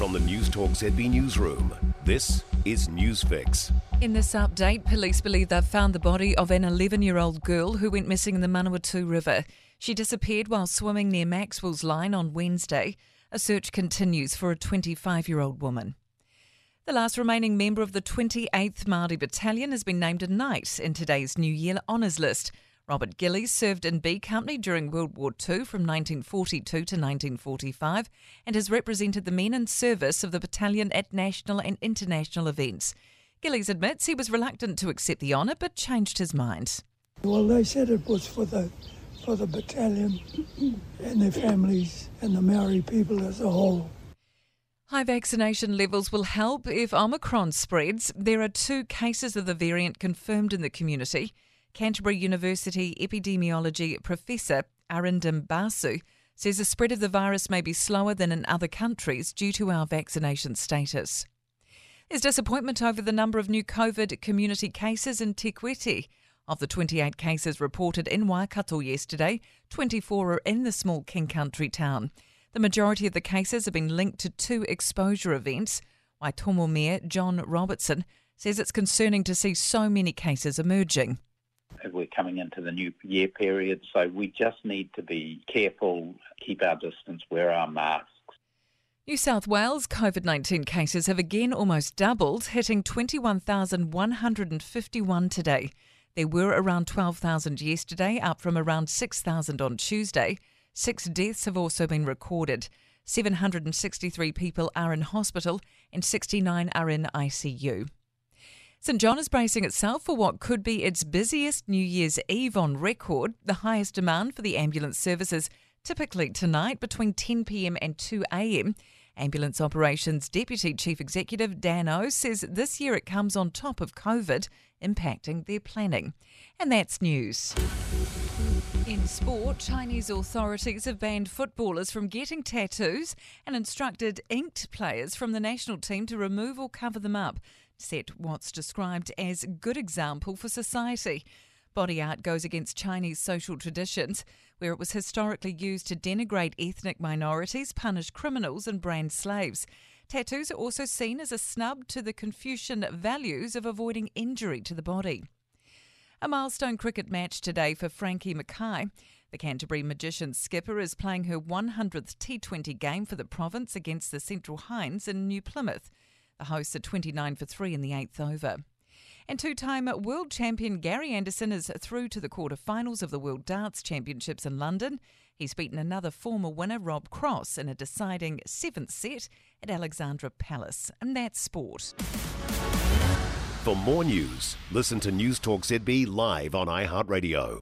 From the News Talk ZB Newsroom, this is Newsfix. In this update, police believe they've found the body of an 11 year old girl who went missing in the Manawatu River. She disappeared while swimming near Maxwell's Line on Wednesday. A search continues for a 25 year old woman. The last remaining member of the 28th Māori Battalion has been named a knight in today's New Year honours list. Robert Gillies served in B Company during World War II from 1942 to 1945 and has represented the men in service of the battalion at national and international events. Gillies admits he was reluctant to accept the honour but changed his mind. Well, they said it was for the for the battalion and their families and the Maori people as a whole. High vaccination levels will help if Omicron spreads. There are two cases of the variant confirmed in the community. Canterbury University epidemiology professor Arindam Basu says the spread of the virus may be slower than in other countries due to our vaccination status. There's disappointment over the number of new COVID community cases in Te Kuiti. Of the 28 cases reported in Waikato yesterday, 24 are in the small King Country town. The majority of the cases have been linked to two exposure events. Waitomo Mayor John Robertson says it's concerning to see so many cases emerging we're coming into the new year period, so we just need to be careful, keep our distance, wear our masks. New South Wales COVID 19 cases have again almost doubled, hitting 21,151 today. There were around 12,000 yesterday, up from around 6,000 on Tuesday. Six deaths have also been recorded. 763 people are in hospital and 69 are in ICU. St John is bracing itself for what could be its busiest New Year's Eve on record. The highest demand for the ambulance services typically tonight between 10 pm and 2 am. Ambulance Operations Deputy Chief Executive Dan Ohs says this year it comes on top of COVID, impacting their planning. And that's news. In sport, Chinese authorities have banned footballers from getting tattoos and instructed inked players from the national team to remove or cover them up set what's described as good example for society. Body art goes against Chinese social traditions, where it was historically used to denigrate ethnic minorities, punish criminals, and brand slaves. Tattoos are also seen as a snub to the Confucian values of avoiding injury to the body. A milestone cricket match today for Frankie Mackay. The Canterbury Magicians skipper is playing her 100th T20 game for the province against the Central Hinds in New Plymouth. The hosts are 29 for 3 in the eighth over. And two time world champion Gary Anderson is through to the quarter-finals of the World Darts Championships in London. He's beaten another former winner, Rob Cross, in a deciding seventh set at Alexandra Palace. And that's sport. For more news, listen to News Talk ZB live on iHeartRadio.